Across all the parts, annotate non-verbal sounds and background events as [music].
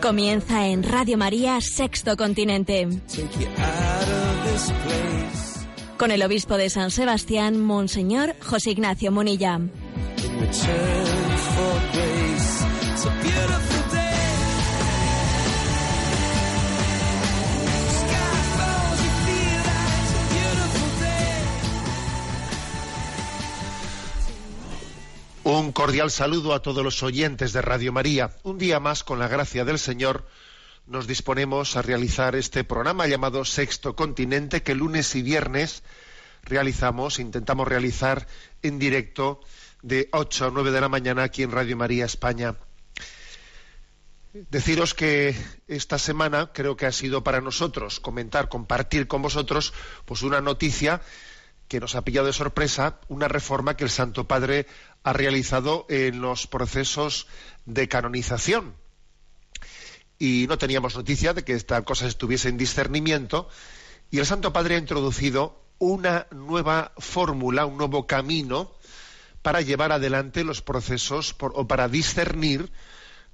Comienza en Radio María Sexto Continente. Con el obispo de San Sebastián, Monseñor José Ignacio Munilla. Un cordial saludo a todos los oyentes de Radio María. Un día más, con la gracia del Señor, nos disponemos a realizar este programa llamado Sexto Continente, que lunes y viernes realizamos, intentamos realizar en directo de 8 a 9 de la mañana aquí en Radio María España. Deciros que esta semana creo que ha sido para nosotros comentar, compartir con vosotros, pues una noticia que nos ha pillado de sorpresa, una reforma que el Santo Padre ha realizado en los procesos de canonización. Y no teníamos noticia de que esta cosa estuviese en discernimiento, y el Santo Padre ha introducido una nueva fórmula, un nuevo camino para llevar adelante los procesos o para discernir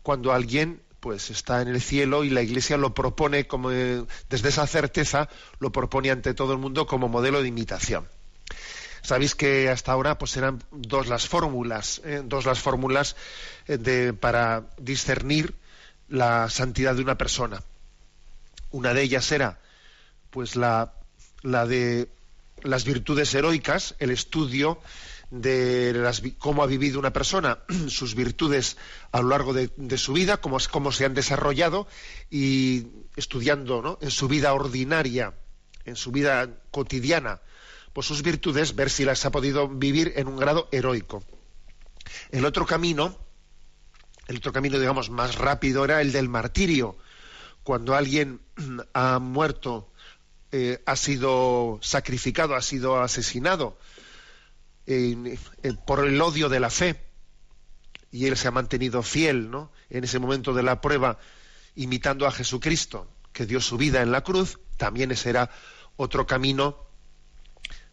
cuando alguien pues está en el cielo y la Iglesia lo propone como eh, desde esa certeza lo propone ante todo el mundo como modelo de imitación. Sabéis que hasta ahora pues eran dos las fórmulas, eh, dos las fórmulas eh, de, para discernir la santidad de una persona. Una de ellas era pues la, la de las virtudes heroicas, el estudio de las cómo ha vivido una persona, [clears throat] sus virtudes a lo largo de, de su vida, cómo, cómo se han desarrollado y estudiando ¿no? en su vida ordinaria, en su vida cotidiana, pues sus virtudes, ver si las ha podido vivir en un grado heroico. El otro camino, el otro camino, digamos, más rápido era el del martirio. Cuando alguien [clears throat] ha muerto, eh, ha sido sacrificado, ha sido asesinado en- por el odio de la fe, y él se ha mantenido fiel, ¿no? En ese momento de la prueba, imitando a Jesucristo, que dio su vida en la cruz, también ese era otro camino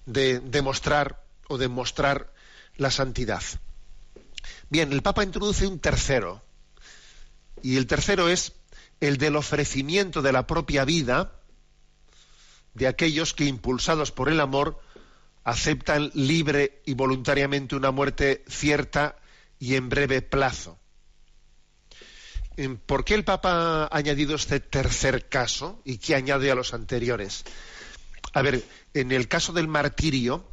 de demostrar o demostrar la santidad. Bien, el Papa introduce un tercero, y el tercero es el del ofrecimiento de la propia vida de aquellos que, impulsados por el amor, aceptan libre y voluntariamente una muerte cierta y en breve plazo. Em, ¿Por qué el Papa ha añadido este tercer caso y qué añade a los anteriores? A ver, en el caso del martirio,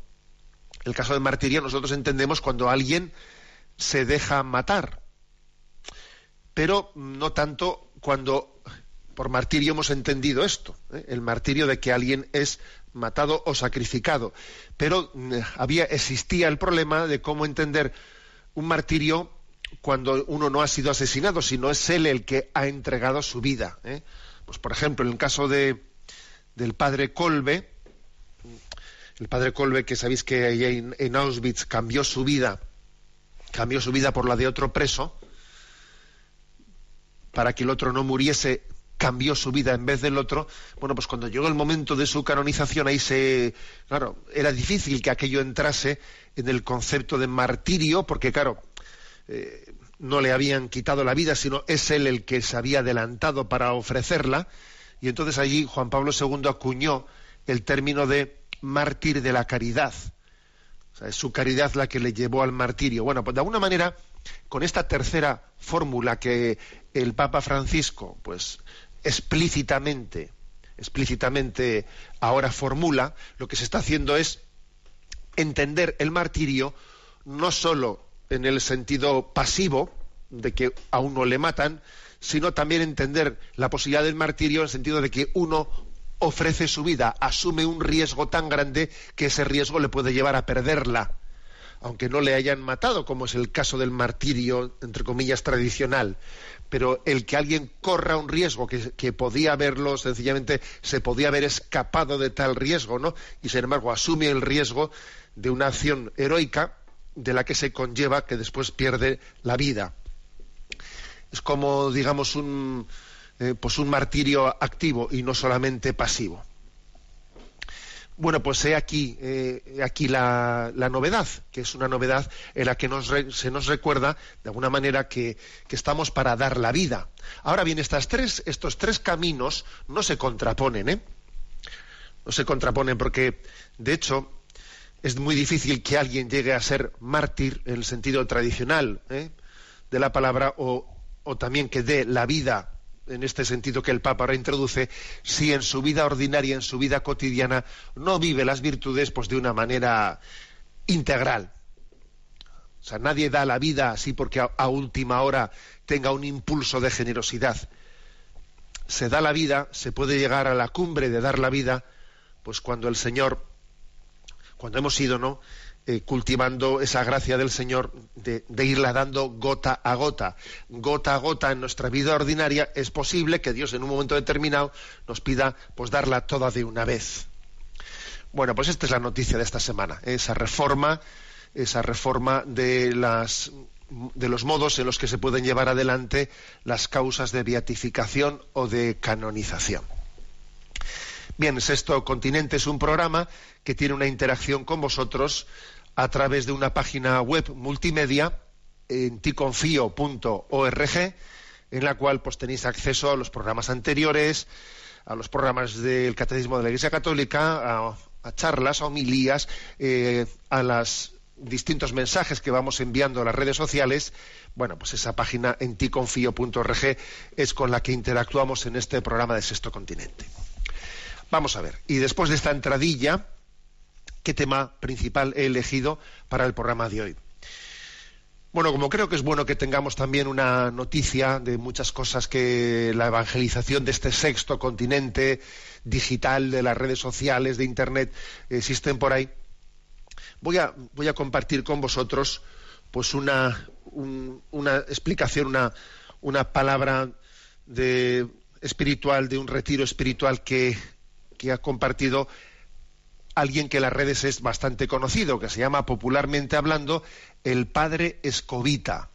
el caso del martirio nosotros entendemos cuando alguien se deja matar, pero no tanto cuando por martirio hemos entendido esto, ¿eh? el martirio de que alguien es matado o sacrificado, pero mm, había existía el problema de cómo entender un martirio cuando uno no ha sido asesinado, sino es él el que ha entregado su vida. ¿eh? Pues por ejemplo, en el caso de del padre Kolbe, el padre Kolbe que sabéis que en, en Auschwitz cambió su vida, cambió su vida por la de otro preso, para que el otro no muriese, cambió su vida en vez del otro. Bueno, pues cuando llegó el momento de su canonización, ahí se. Claro, era difícil que aquello entrase en el concepto de martirio, porque, claro, eh, no le habían quitado la vida, sino es él el que se había adelantado para ofrecerla. Y entonces allí Juan Pablo II acuñó el término de mártir de la caridad. O sea, es su caridad la que le llevó al martirio. Bueno, pues de alguna manera, con esta tercera fórmula que el Papa Francisco, pues explícitamente, explícitamente ahora formula, lo que se está haciendo es entender el martirio no sólo en el sentido pasivo de que a uno le matan, sino también entender la posibilidad del martirio en el sentido de que uno ofrece su vida, asume un riesgo tan grande que ese riesgo le puede llevar a perderla, aunque no le hayan matado, como es el caso del martirio, entre comillas, tradicional. Pero el que alguien corra un riesgo, que, que podía haberlo, sencillamente se podía haber escapado de tal riesgo, ¿no? Y sin embargo asume el riesgo de una acción heroica de la que se conlleva que después pierde la vida. Es como, digamos, un, eh, pues un martirio activo y no solamente pasivo. Bueno, pues he aquí, eh, aquí la, novedad, que es una novedad en la que se nos recuerda de alguna manera que, estamos para dar la vida. Ahora bien, estas tres, estos tres caminos no se contraponen, ¿eh? No se contraponen porque, de hecho, es muy difícil que alguien llegue a ser mártir en el sentido tradicional ¿eh? de la palabra o, o también que dé la vida en este sentido que el Papa reintroduce, si en su vida ordinaria, en su vida cotidiana, no vive las virtudes pues de una manera integral. O sea, nadie da la vida así porque a, última hora tenga un impulso de generosidad. Se da la vida, se puede llegar a la cumbre de dar la vida, pues cuando el Señor, cuando hemos ido, ¿no? Eh, cultivando esa gracia del Señor de, irla dando gota a gota. Gota a gota en nuestra vida ordinaria es posible que Dios en un momento determinado nos pida pues darla toda de una vez. Bueno, pues esta es la noticia de esta semana, esa reforma, esa reforma de las de los modos en los que se pueden llevar adelante las causas de beatificación o de canonización. Bien, Sexto Continente es un programa que tiene una interacción con vosotros a través de una página web multimedia en ticonfio.org en la cual pues tenéis acceso a los programas anteriores, a los programas del Catecismo de la Iglesia Católica, a, charlas, a homilías, eh, a los distintos mensajes que vamos enviando a las redes sociales. Bueno, pues esa página en ticonfio.org es con la que interactuamos en este programa de Sexto Continente. Vamos a ver. Y después de esta entradilla, ¿qué tema principal he elegido para el programa de hoy? Bueno, como creo que es bueno que tengamos también una noticia de muchas cosas que la evangelización de este sexto continente digital, de las redes sociales, de Internet, existen por ahí, voy a, voy a compartir con vosotros pues una, una explicación, una, una palabra de, espiritual, de un retiro espiritual que que ha compartido alguien que en las redes es bastante conocido, que se llama popularmente hablando el padre Escobita.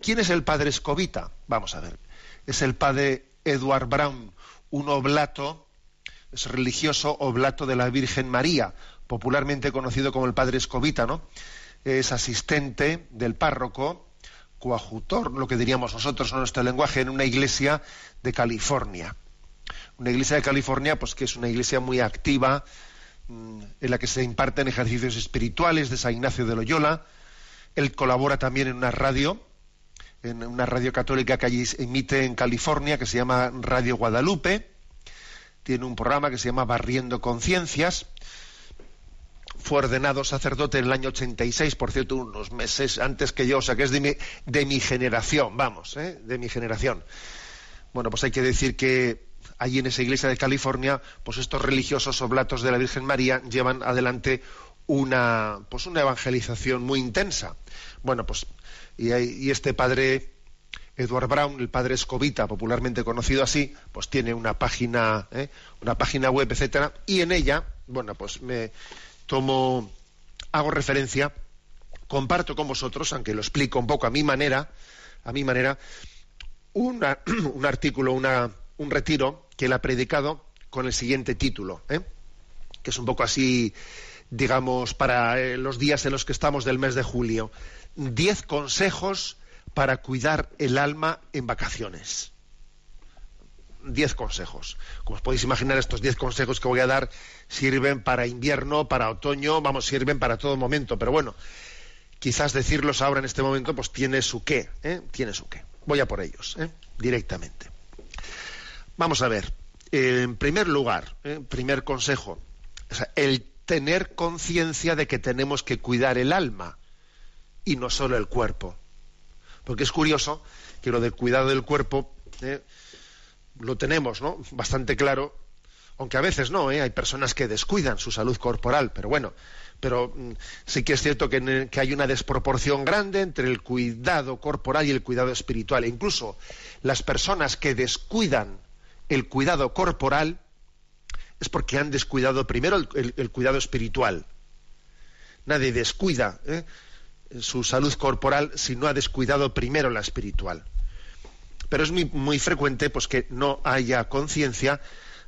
¿Quién es el padre Escobita? Vamos a ver. Es el padre Edward Brown, un oblato, es religioso oblato de la Virgen María, popularmente conocido como el padre Escobita, ¿no? Es asistente del párroco, coajutor, lo que diríamos nosotros en nuestro lenguaje, en una iglesia de California una iglesia de California, pues que es una iglesia muy activa, en la que se imparten ejercicios espirituales de San Ignacio de Loyola. Él colabora también en una radio, en una radio católica que allí emite en California, que se llama Radio Guadalupe. Tiene un programa que se llama Barriendo Conciencias. Fue ordenado sacerdote en el año 86, por cierto, unos meses antes que yo, o sea que es de mi, de mi generación, vamos, ¿eh? de mi generación. Bueno, pues hay que decir que allí en esa iglesia de California, pues estos religiosos oblatos de la Virgen María llevan adelante una, pues una evangelización muy intensa. Bueno, pues, y, este padre Edward Brown, el padre Escobita, popularmente conocido así, pues tiene una página, ¿eh? una página web, etcétera, y en ella, bueno, pues me tomo, hago referencia, comparto con vosotros, aunque lo explico un poco a mi manera, a mi manera, [clears throat] un artículo, una, un retiro que él ha predicado con el siguiente título, ¿eh? que es un poco así, digamos, para eh, los días en los que estamos del mes de julio. Diez consejos para cuidar el alma en vacaciones. Diez consejos. Como os podéis imaginar, estos diez consejos que voy a dar sirven para invierno, para otoño, vamos, sirven para todo momento. Pero bueno, quizás decirlos ahora en este momento, pues tiene su qué, ¿eh? tiene su qué. Voy a por ellos, directamente. Vamos a ver. En primer lugar, ¿eh? primer consejo, el tener conciencia de que tenemos que cuidar el alma y no solo el cuerpo. Porque es curioso que lo del cuidado del cuerpo ¿eh? lo tenemos ¿no? bastante claro, aunque a veces no, ¿eh? hay personas que descuidan su salud corporal, pero bueno, pero mm, sí que es cierto que, que, hay una desproporción grande entre el cuidado corporal y el cuidado espiritual. E incluso las personas que descuidan el cuidado corporal es porque han descuidado primero el, cuidado espiritual. Nadie descuida ¿eh? su salud corporal si no ha descuidado primero la espiritual. Pero es muy, muy frecuente pues, que no haya conciencia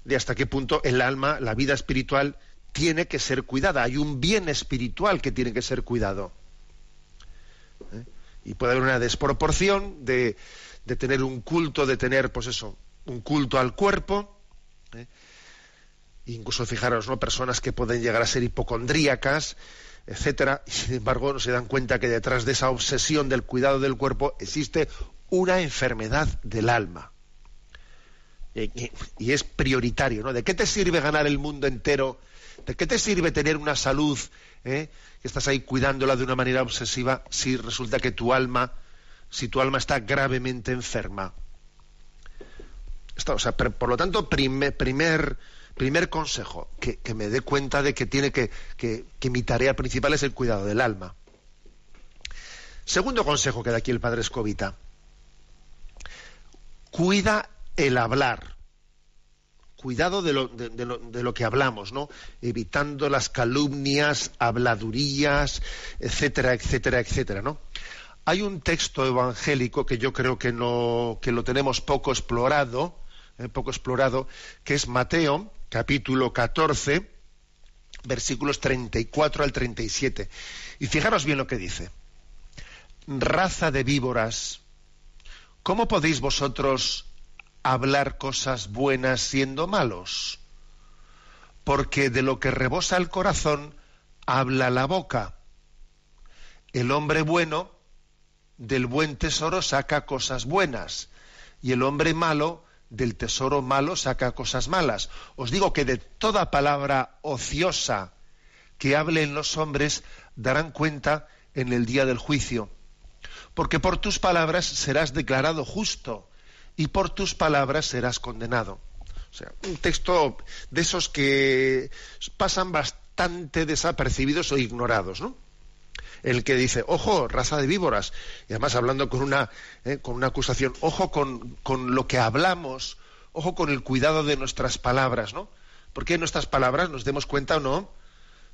de hasta qué punto el alma, la vida espiritual, tiene que ser cuidada. Hay un bien espiritual que tiene que ser cuidado. ¿Eh? Y puede haber una desproporción de, de, tener un culto, de tener, pues eso, un culto al cuerpo. ¿eh? Incluso fijaros, ¿no? Personas que pueden llegar a ser hipocondríacas, etcétera, y sin embargo no se dan cuenta que detrás de esa obsesión del cuidado del cuerpo existe una enfermedad del alma. Y, es prioritario, ¿no? ¿De qué te sirve ganar el mundo entero? ¿De qué te sirve tener una salud eh, que estás ahí cuidándola de una manera obsesiva si resulta que tu alma, si tu alma está gravemente enferma? Por lo tanto, primer, consejo, que, me dé cuenta de que tiene que, que, mi tarea principal es el cuidado del alma. Segundo consejo que da aquí el padre Escobita. Cuida el hablar. Cuidado de lo, de, lo, de lo, que hablamos, ¿no? Evitando las calumnias, habladurías, etcétera, etcétera, etcétera, ¿no? Hay un texto evangélico que yo creo que, no, que lo tenemos poco explorado, poco explorado, que es Mateo, capítulo 14, versículos 34 al 37. Y fijaros bien lo que dice. Raza de víboras, ¿cómo podéis vosotros hablar cosas buenas siendo malos, porque de lo que rebosa el corazón habla la boca. El hombre bueno del buen tesoro saca cosas buenas y el hombre malo del tesoro malo saca cosas malas. Os digo que de toda palabra ociosa que hablen los hombres darán cuenta en el día del juicio, porque por tus palabras serás declarado justo y por tus palabras serás condenado. O sea, un texto de esos que pasan bastante desapercibidos o ignorados, ¿no? El que dice, ojo, raza de víboras, y además hablando con una, eh, con una acusación, ojo con, con, lo que hablamos, ojo con el cuidado de nuestras palabras, ¿no? Porque nuestras palabras, nos demos cuenta o no,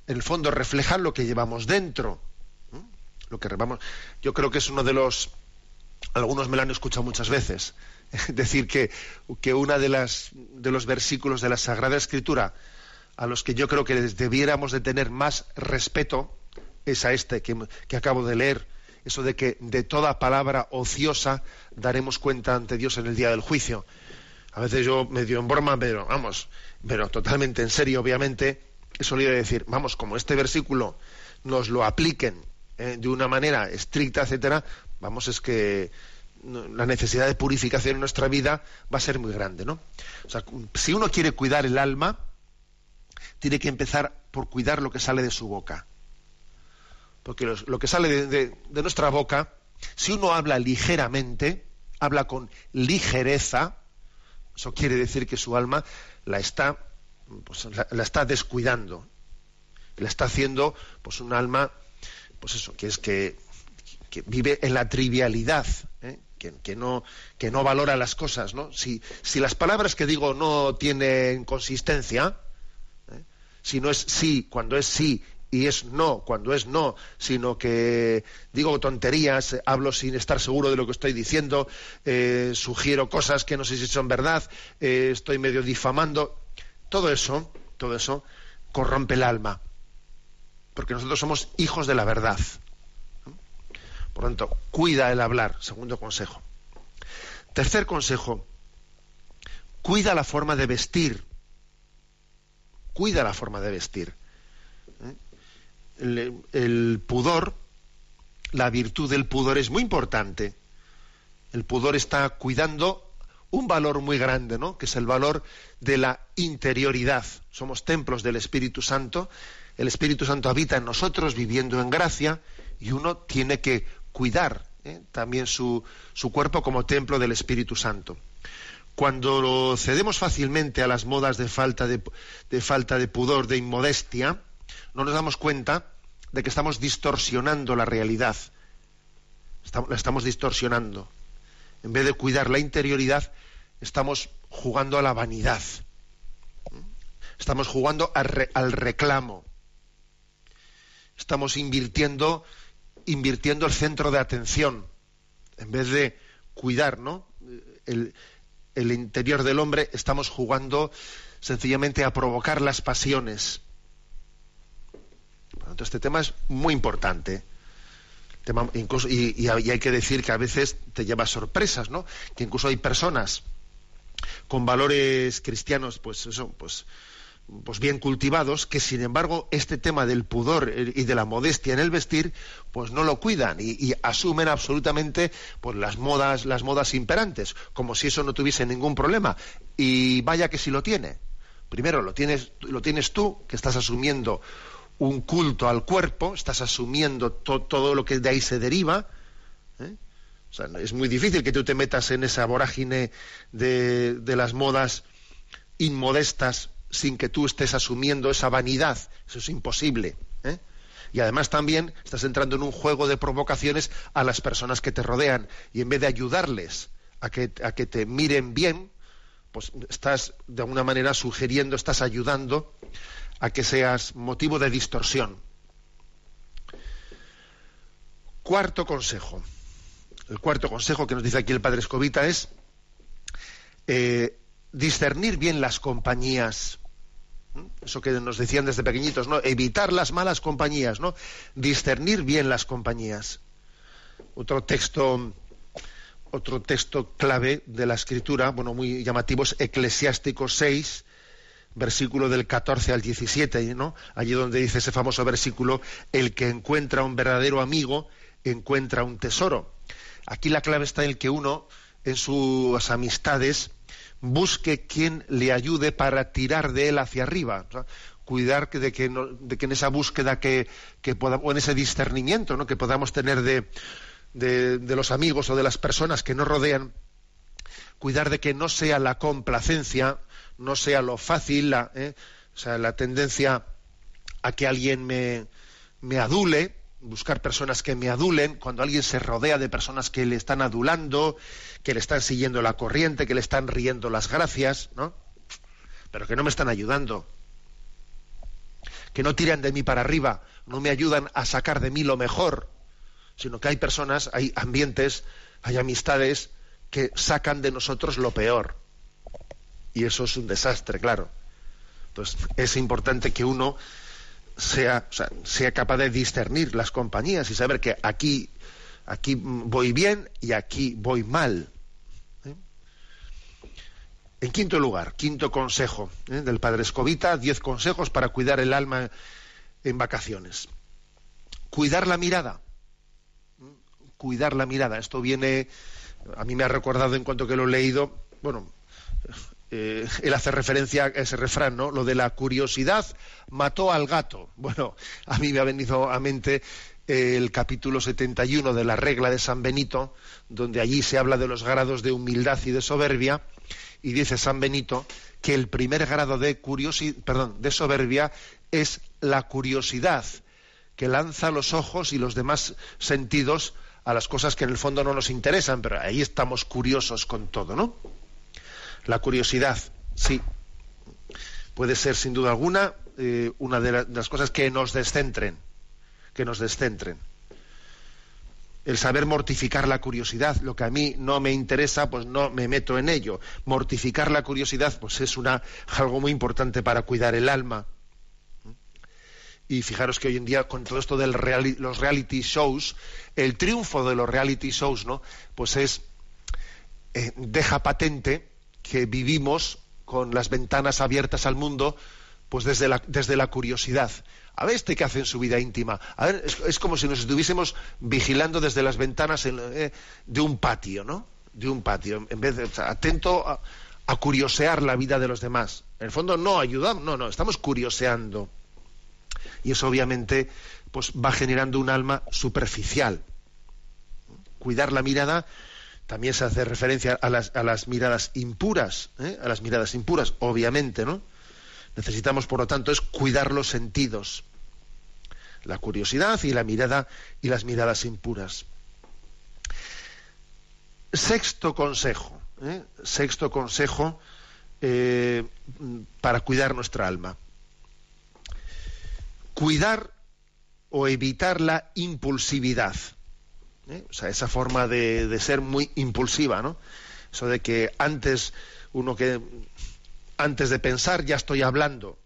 en el fondo reflejan lo que llevamos dentro. Lo que llevamos. Yo creo que es uno de los, algunos me lo han escuchado muchas veces, [laughs] decir que, que una de las de los versículos de la Sagrada Escritura a los que yo creo que debiéramos de tener más respeto es a este que, acabo de leer, eso de que de toda palabra ociosa daremos cuenta ante Dios en el día del juicio. A veces yo medio en broma, pero vamos, pero totalmente en serio, obviamente, he solido decir, vamos, como este versículo nos lo apliquen eh, de una manera estricta, etcétera, vamos, es que la necesidad de purificación en nuestra vida va a ser muy grande, ¿no? O sea, si uno quiere cuidar el alma, tiene que empezar por cuidar lo que sale de su boca. Porque lo que sale de, nuestra boca, si uno habla ligeramente, habla con ligereza, eso quiere decir que su alma la está, pues, la, está descuidando, la está haciendo, pues un alma, pues eso, que es que, que vive en la trivialidad, ¿eh? que, no, que no valora las cosas, ¿no? Si, si las palabras que digo no tienen consistencia, ¿eh? si no es sí cuando es sí y es no cuando es no, sino que digo tonterías, hablo sin estar seguro de lo que estoy diciendo, eh, sugiero cosas que no sé si son verdad, eh, estoy medio difamando, todo eso, todo eso corrompe el alma, porque nosotros somos hijos de la verdad. Por lo tanto, cuida el hablar, segundo consejo. Tercer consejo, cuida la forma de vestir. Cuida la forma de vestir. El, pudor, la virtud del pudor es muy importante. El pudor está cuidando un valor muy grande, ¿no? Que es el valor de la interioridad. Somos templos del Espíritu Santo. El Espíritu Santo habita en nosotros, viviendo en gracia, y uno tiene que cuidar ¿eh? también su, su, cuerpo como templo del Espíritu Santo. Cuando cedemos fácilmente a las modas de falta de, de falta de pudor, de inmodestia, no nos damos cuenta de que estamos distorsionando la realidad. la estamos distorsionando. En vez de cuidar la interioridad, estamos jugando a la vanidad. Estamos jugando al, reclamo. Estamos invirtiendo, invirtiendo el centro de atención. En vez de cuidar ¿no? el, el interior del hombre, estamos jugando sencillamente a provocar las pasiones. Por este tema es muy importante. y, hay que decir que a veces te lleva sorpresas, ¿no? Que incluso hay personas con valores cristianos, pues eso, pues, pues bien cultivados, que sin embargo este tema del pudor y de la modestia en el vestir, pues no lo cuidan y, asumen absolutamente pues las modas, las modas imperantes, como si eso no tuviese ningún problema. Y vaya que si lo tiene. Primero lo tienes, lo tienes tú, que estás asumiendo un culto al cuerpo, estás asumiendo todo lo que de ahí se deriva. ¿eh? es muy difícil que tú te metas en esa vorágine de, las modas inmodestas sin que tú estés asumiendo esa vanidad. Eso es imposible. ¿eh? Y además también estás entrando en un juego de provocaciones a las personas que te rodean. Y en vez de ayudarles a que, a que te miren bien, pues estás de alguna manera sugiriendo, estás ayudando a que seas motivo de distorsión. Cuarto consejo. El cuarto consejo que nos dice aquí el padre Escobita es eh, discernir bien las compañías. Eso que nos decían desde pequeñitos, ¿no? Evitar las malas compañías, ¿no? Discernir bien las compañías. Otro texto, otro texto clave de la escritura, bueno, muy llamativo, es Eclesiástico 6, versículo del 14 al 17, ¿no? Allí donde dice ese famoso versículo, el que encuentra un verdadero amigo encuentra un tesoro. Aquí la clave está en que uno, en sus amistades, busque quien le ayude para tirar de él hacia arriba. cuidar de que, en esa búsqueda que, que o en ese discernimiento que podamos tener de los amigos o de las personas que nos rodean, cuidar de que no sea la complacencia, no sea lo fácil, la, ¿eh? o sea, la tendencia a que alguien me, me adule, buscar personas que me adulen, cuando alguien se rodea de personas que le están adulando, que le están siguiendo la corriente, que le están riendo las gracias, ¿no? Pero que no me están ayudando. Que no tiran de mí para arriba, no me ayudan a sacar de mí lo mejor, sino que hay personas, hay ambientes, hay amistades que sacan de nosotros lo peor y eso es un desastre, claro. Entonces, es importante que uno sea, sea capaz de discernir las compañías y saber que aquí, aquí voy bien y aquí voy mal. ¿eh? En quinto lugar, quinto consejo ¿eh? del padre Escobita, diez consejos para cuidar el alma en vacaciones. Cuidar la mirada. ¿eh? Cuidar la mirada. Esto viene, a mí me ha recordado en cuanto que lo he leído, bueno, eh, él hace referencia a ese refrán, ¿no? Lo de la curiosidad mató al gato. Bueno, a mí me ha venido a mente el capítulo 71 de la regla de San Benito, donde allí se habla de los grados de humildad y de soberbia, y dice San Benito que el primer grado de, perdón, de soberbia es la curiosidad, que lanza los ojos y los demás sentidos a las cosas que en el fondo no nos interesan, pero ahí estamos curiosos con todo, ¿no? La curiosidad, sí, puede ser sin duda alguna eh, una de, las cosas que nos descentren, que nos descentren. El saber mortificar la curiosidad, lo que a mí no me interesa, pues no me meto en ello. Mortificar la curiosidad, pues es algo muy importante para cuidar el alma. Y fijaros que hoy en día, con todo esto de los reality shows, el triunfo de los reality shows, ¿no? Pues es, eh, deja patente que vivimos con las ventanas abiertas al mundo, pues desde la, desde la curiosidad. A ver este que hace en su vida íntima. A ver, es, como si nos estuviésemos vigilando desde las ventanas eh, de un patio, ¿no? De un patio. En vez de atento a, a, curiosear la vida de los demás. En el fondo no ayudamos, no, no, estamos curioseando. Y eso obviamente pues va generando un alma superficial. Cuidar la mirada también se hace referencia a las, miradas impuras, ¿eh? a las miradas impuras, obviamente, ¿no? Necesitamos, por lo tanto, es cuidar los sentidos. la curiosidad y la mirada y las miradas impuras. Sexto consejo, ¿eh? sexto consejo eh, para cuidar nuestra alma. Cuidar o evitar la impulsividad. ¿Eh? O sea, esa forma de, ser muy impulsiva, ¿no? Eso de que antes uno que antes de pensar ya estoy hablando.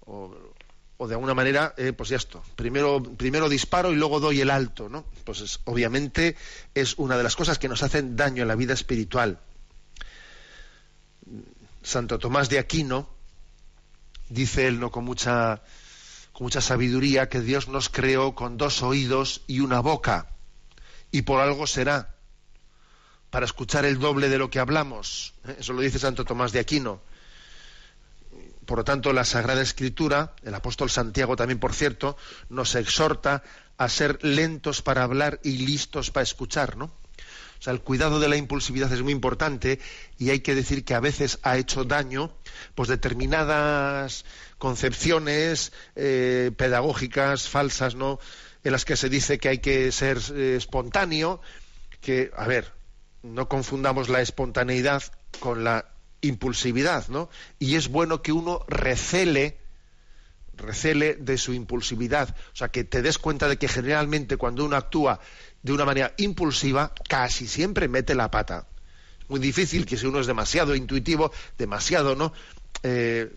O, o de alguna manera, eh, pues ya esto, primero, primero disparo y luego doy el alto, ¿no? Pues obviamente es una de las cosas que nos hacen daño en la vida espiritual. Santo Tomás de Aquino dice él, ¿no? Con mucha, mucha sabiduría, que Dios nos creó con dos oídos y una boca, y por algo será, para escuchar el doble de lo que hablamos. ¿eh? Eso lo dice Santo Tomás de Aquino por lo tanto, la Sagrada Escritura, el apóstol Santiago también, por cierto, nos exhorta a ser lentos para hablar y listos para escuchar, ¿no? O sea, el cuidado de la impulsividad es muy importante y hay que decir que a veces ha hecho daño, pues determinadas concepciones eh, pedagógicas falsas, ¿no? En las que se dice que hay que ser eh, espontáneo, que, a ver, no confundamos la espontaneidad con la impulsividad, ¿no? Y es bueno que uno recele, recele de su impulsividad. O sea, que te des cuenta de que generalmente cuando uno actúa de una manera impulsiva, casi siempre mete la pata. Muy difícil que si uno es demasiado intuitivo, demasiado, ¿no? Eh,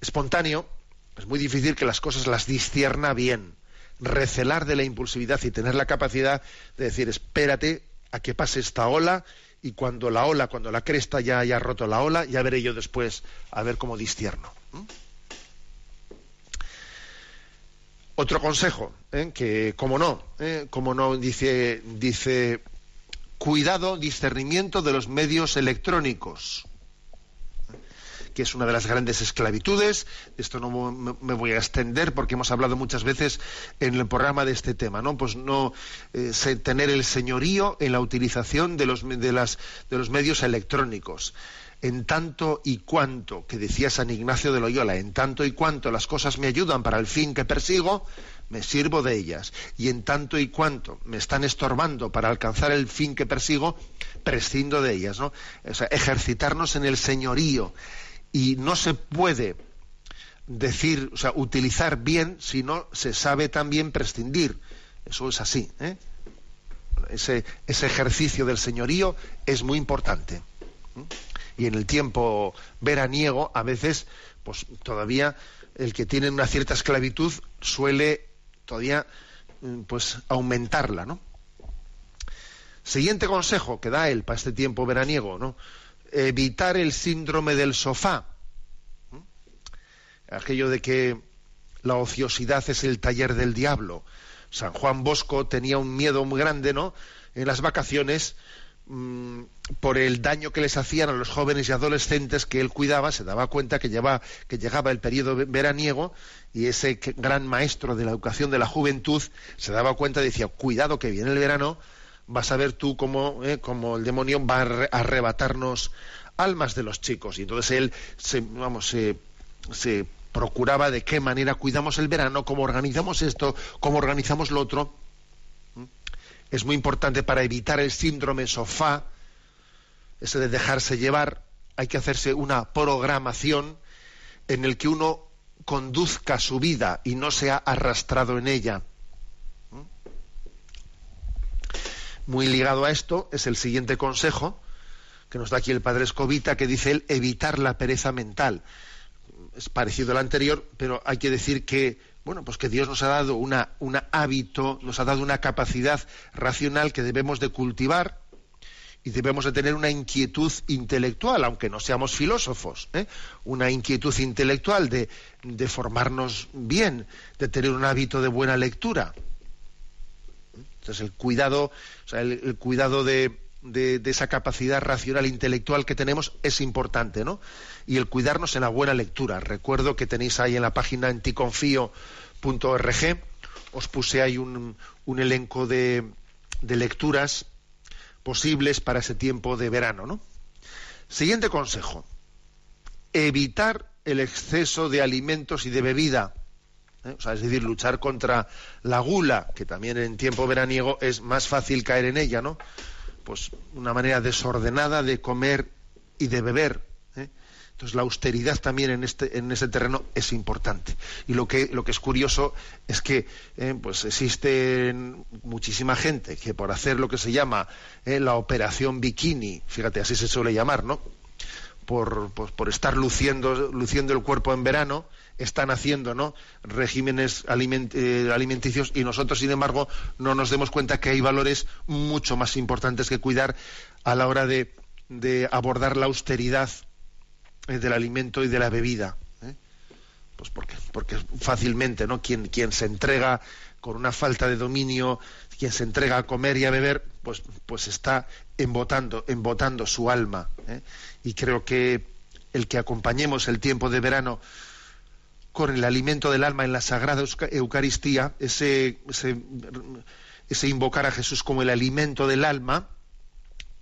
espontáneo, es muy difícil que las cosas las discierna bien. Recelar de la impulsividad y tener la capacidad de decir, espérate a que pase esta ola y cuando la ola, cuando la cresta ya haya roto la ola, ya veré yo después a ver cómo distierno. Otro consejo, ¿eh? que como no, ¿eh? como no dice, dice cuidado, discernimiento de los medios electrónicos que es una de las grandes esclavitudes. Esto no me voy a extender porque hemos hablado muchas veces en el programa de este tema, ¿no? Pues no eh, tener el señorío en la utilización de los, de, las, de los medios electrónicos. En tanto y cuanto, que decía San Ignacio de Loyola, en tanto y cuanto las cosas me ayudan para el fin que persigo, me sirvo de ellas. Y en tanto y cuanto me están estorbando para alcanzar el fin que persigo, prescindo de ellas. ¿no? O sea, ejercitarnos en el señorío, y no se puede decir, o sea, utilizar bien si no se sabe también prescindir. Eso es así. ¿eh? Ese, ese, ejercicio del señorío es muy importante. Y en el tiempo veraniego, a veces, pues todavía el que tiene una cierta esclavitud suele todavía mm, pues aumentarla, ¿no? Siguiente consejo que da él para este tiempo veraniego, ¿no? evitar el síndrome del sofá. Aquello de que la ociosidad es el taller del diablo. San Juan Bosco tenía un miedo muy grande, ¿no? En las vacaciones, mm, por el daño que les hacían a los jóvenes y adolescentes que él cuidaba, se daba cuenta que, que llegaba el periodo veraniego y ese gran maestro de la educación de la juventud se daba cuenta y decía, cuidado que viene el verano, vas a ver tú cómo, eh, el demonio va a arrebatarnos almas de los chicos. Y entonces él se, vamos, se, procuraba de qué manera cuidamos el verano, cómo organizamos esto, cómo organizamos lo otro. ¿Mm? Es muy importante para evitar el síndrome sofá, ese de dejarse llevar, hay que hacerse una programación en el que uno conduzca su vida y no sea arrastrado en ella. Muy ligado a esto es el siguiente consejo que nos da aquí el padre Escobita, que dice él evitar la pereza mental. Es parecido al anterior, pero hay que decir que bueno, pues que Dios nos ha dado una, un hábito, nos ha dado una capacidad racional que debemos de cultivar y debemos de tener una inquietud intelectual, aunque no seamos filósofos, ¿eh? una inquietud intelectual de, de formarnos bien, de tener un hábito de buena lectura. Entonces el cuidado, el, cuidado de, esa capacidad racional intelectual que tenemos es importante, ¿no? Y el cuidarnos en la buena lectura. Recuerdo que tenéis ahí en la página enticonfío.org, os puse ahí un, elenco de, de, lecturas posibles para ese tiempo de verano, ¿no? Siguiente consejo. Evitar el exceso de alimentos y de bebida. ¿eh? O sea, es decir, luchar contra la gula, que también en tiempo veraniego es más fácil caer en ella, ¿no? Pues una manera desordenada de comer y de beber. ¿eh? Entonces la austeridad también en este en ese terreno es importante. Y lo que lo que es curioso es que ¿eh? pues existe muchísima gente que por hacer lo que se llama la operación bikini, fíjate así se suele llamar, ¿no? Por, pues, por estar luciendo luciendo el cuerpo en verano, están haciendo ¿no? regímenes eh, alimenticios y nosotros, sin embargo, no nos demos cuenta que hay valores mucho más importantes que cuidar a la hora de, abordar la austeridad eh, del alimento y de la bebida. ¿eh? Pues porque, porque fácilmente, ¿no? Quien, quien se entrega con una falta de dominio, quien se entrega a comer y a beber, pues, pues está embotando, embotando su alma. Y creo que el que acompañemos el tiempo de verano con el alimento del alma en la Sagrada Eucaristía, ese, ese, invocar a Jesús como el alimento del alma,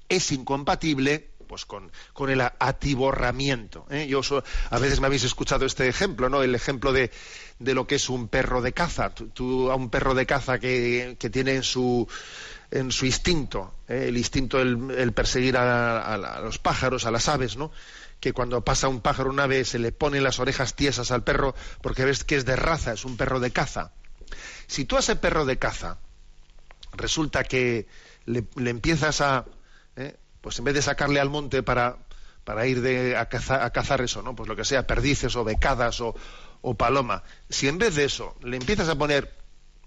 es incompatible pues con, con el atiborramiento. ¿eh? Yo a veces me habéis escuchado este ejemplo, ¿no? El ejemplo de, de lo que es un perro de caza. Tú, a un perro de caza que, que tiene en su en su instinto, ¿eh? el instinto el, perseguir a, los pájaros, a las aves, ¿no? Que cuando pasa un pájaro una vez se le ponen las orejas tiesas al perro porque ves que es de raza, es un perro de caza. Si tú a ese perro de caza resulta que le, empiezas a, ¿eh? pues en vez de sacarle al monte para, para ir de, a, cazar, eso, ¿no? Pues lo que sea, perdices o becadas o, o, paloma. Si en vez de eso le empiezas a poner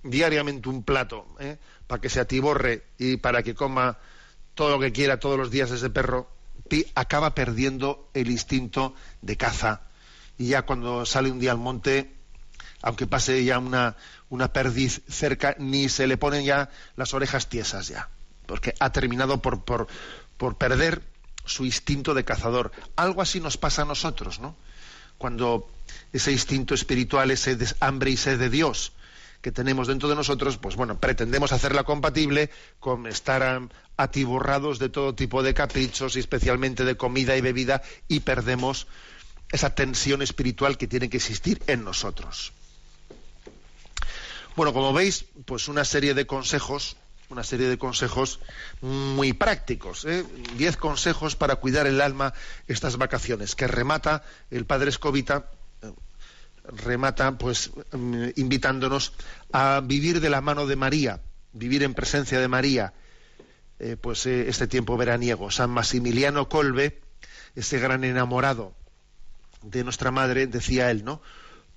diariamente un plato ¿eh? para que se atiborre y para que coma todo lo que quiera todos los días ese perro, acaba perdiendo el instinto de caza y ya cuando sale un día al monte, aunque pase ya una, una perdiz cerca, ni se le ponen ya las orejas tiesas ya, porque ha terminado por, por, por perder su instinto de cazador. Algo así nos pasa a nosotros, ¿no? Cuando ese instinto espiritual, ese hambre y sed de Dios, que tenemos dentro de nosotros, pues bueno, pretendemos hacerla compatible con estar atiborrados de todo tipo de caprichos y especialmente de comida y bebida y perdemos esa tensión espiritual que tiene que existir en nosotros. Bueno, como veis, pues una serie de consejos, una serie de consejos muy prácticos, ¿eh? diez consejos para cuidar el alma estas vacaciones, que remata el padre Escobita remata pues mm, invitándonos a vivir de la mano de María, vivir en presencia de María, eh, pues eh, este tiempo veraniego. San Maximiliano Colbe, ese gran enamorado de nuestra madre, decía él, ¿no?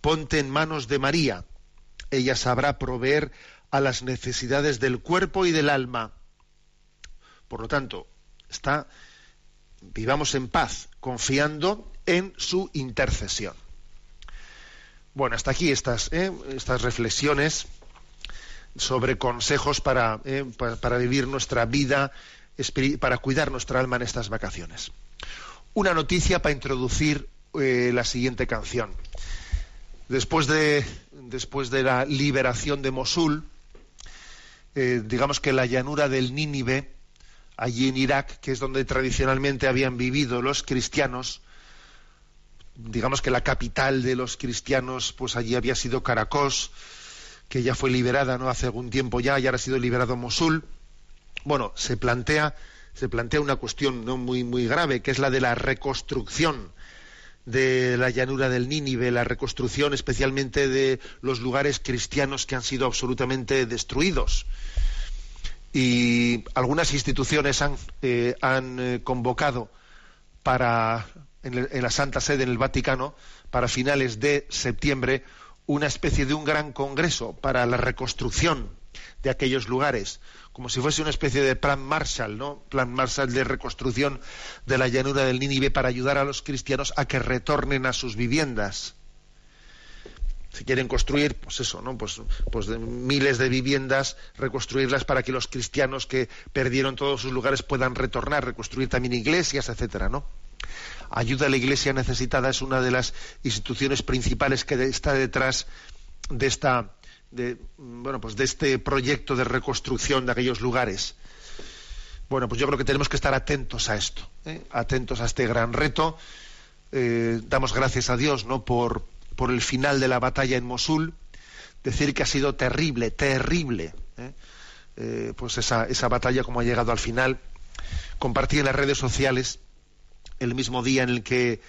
Ponte en manos de María, ella sabrá proveer a las necesidades del cuerpo y del alma. Por lo tanto, está vivamos en paz, confiando en su intercesión. Bueno, hasta aquí estas, ¿eh? estas reflexiones sobre consejos eh, para, para, vivir nuestra vida, para cuidar nuestra alma en estas vacaciones. Una noticia para introducir eh, la siguiente canción. Después de, después de la liberación de Mosul, digamos que la llanura del Nínive, allí en Irak, que es donde tradicionalmente habían vivido los cristianos, digamos que la capital de los cristianos, pues allí había sido Caracos, que ya fue liberada no hace algún tiempo ya, y ahora ha sido liberado Mosul. Bueno, se plantea, se plantea una cuestión ¿no? muy, muy grave, que es la de la reconstrucción de la llanura del Nínive, la reconstrucción especialmente de los lugares cristianos que han sido absolutamente destruidos. Y algunas instituciones han, eh, han eh, convocado para en, la Santa Sede en el Vaticano para finales de septiembre una especie de un gran congreso para la reconstrucción de aquellos lugares, como si fuese una especie de plan Marshall, ¿no? Plan Marshall de reconstrucción de la llanura del Nínive para ayudar a los cristianos a que retornen a sus viviendas. Si quieren construir, pues eso, ¿no? Pues, pues de miles de viviendas, reconstruirlas para que los cristianos que perdieron todos sus lugares puedan retornar, reconstruir también iglesias, etcétera, ¿no? Ayuda a la Iglesia necesitada es una de las instituciones principales que está detrás de esta de, bueno, pues de este proyecto de reconstrucción de aquellos lugares. Bueno, pues yo creo que tenemos que estar atentos a esto, ¿eh? atentos a este gran reto. Eh, damos gracias a Dios, ¿no? Por, por el final de la batalla en Mosul, decir que ha sido terrible, terrible, ¿eh? Pues esa, esa batalla como ha llegado al final. Compartí en las redes sociales el mismo día en el que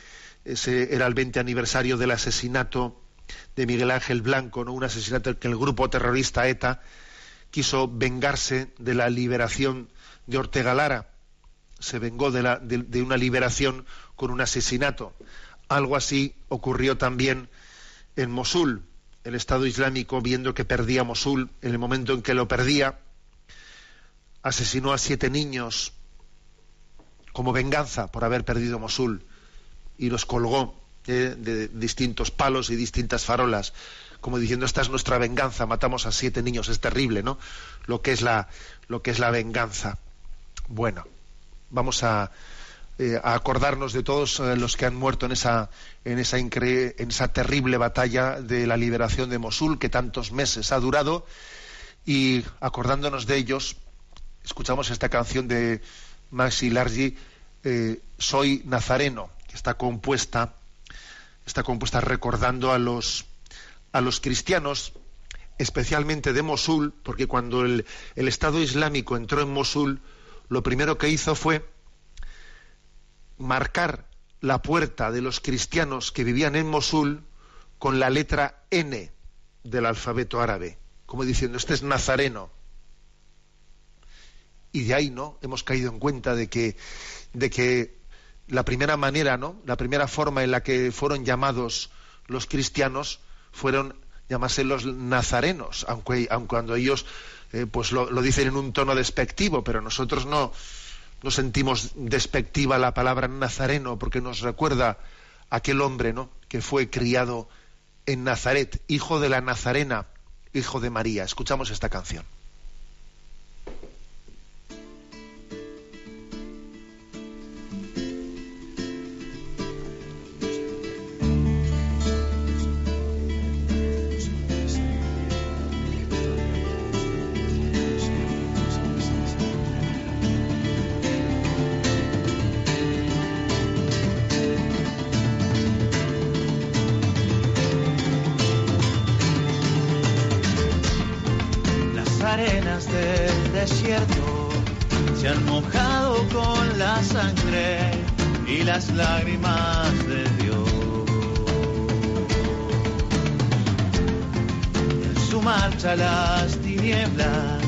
ese era el 20 aniversario del asesinato de Miguel Ángel Blanco, ¿no? un asesinato que el grupo terrorista ETA quiso vengarse de la liberación de Ortega Lara. Se vengó de una liberación con un asesinato. Algo así ocurrió también en Mosul. El Estado Islámico, viendo que perdía Mosul, en el momento en que lo perdía, asesinó a siete niños como venganza por haber perdido Mosul y los colgó eh, de distintos palos y distintas farolas, como diciendo esta es nuestra venganza, matamos a siete niños, es terrible, ¿no? Lo que es la, lo que es la venganza. Bueno, vamos a, eh, a acordarnos de todos eh, los que han muerto en esa, en, esa en esa terrible batalla de la liberación de Mosul que tantos meses ha durado y acordándonos de ellos, escuchamos esta canción de Maxi Largi, eh, Soy Nazareno, que está compuesta, está compuesta recordando a los, a los cristianos, especialmente de Mosul, porque cuando el Estado Islámico entró en Mosul, lo primero que hizo fue marcar la puerta de los cristianos que vivían en Mosul con la letra N del alfabeto árabe, como diciendo, este es nazareno. Y de ahí, ¿no? Hemos caído en cuenta de que, de que la primera manera, ¿no? La primera forma en la que fueron llamados los cristianos fueron llamarse los nazarenos, aunque, aun cuando ellos eh, pues lo, lo, dicen en un tono despectivo, pero nosotros no, no sentimos despectiva la palabra nazareno porque nos recuerda a aquel hombre ¿no? que fue criado en Nazaret, hijo de la Nazarena, hijo de María. Escuchamos esta canción. del desierto se han mojado con la sangre y las lágrimas de Dios. En su marcha las tinieblas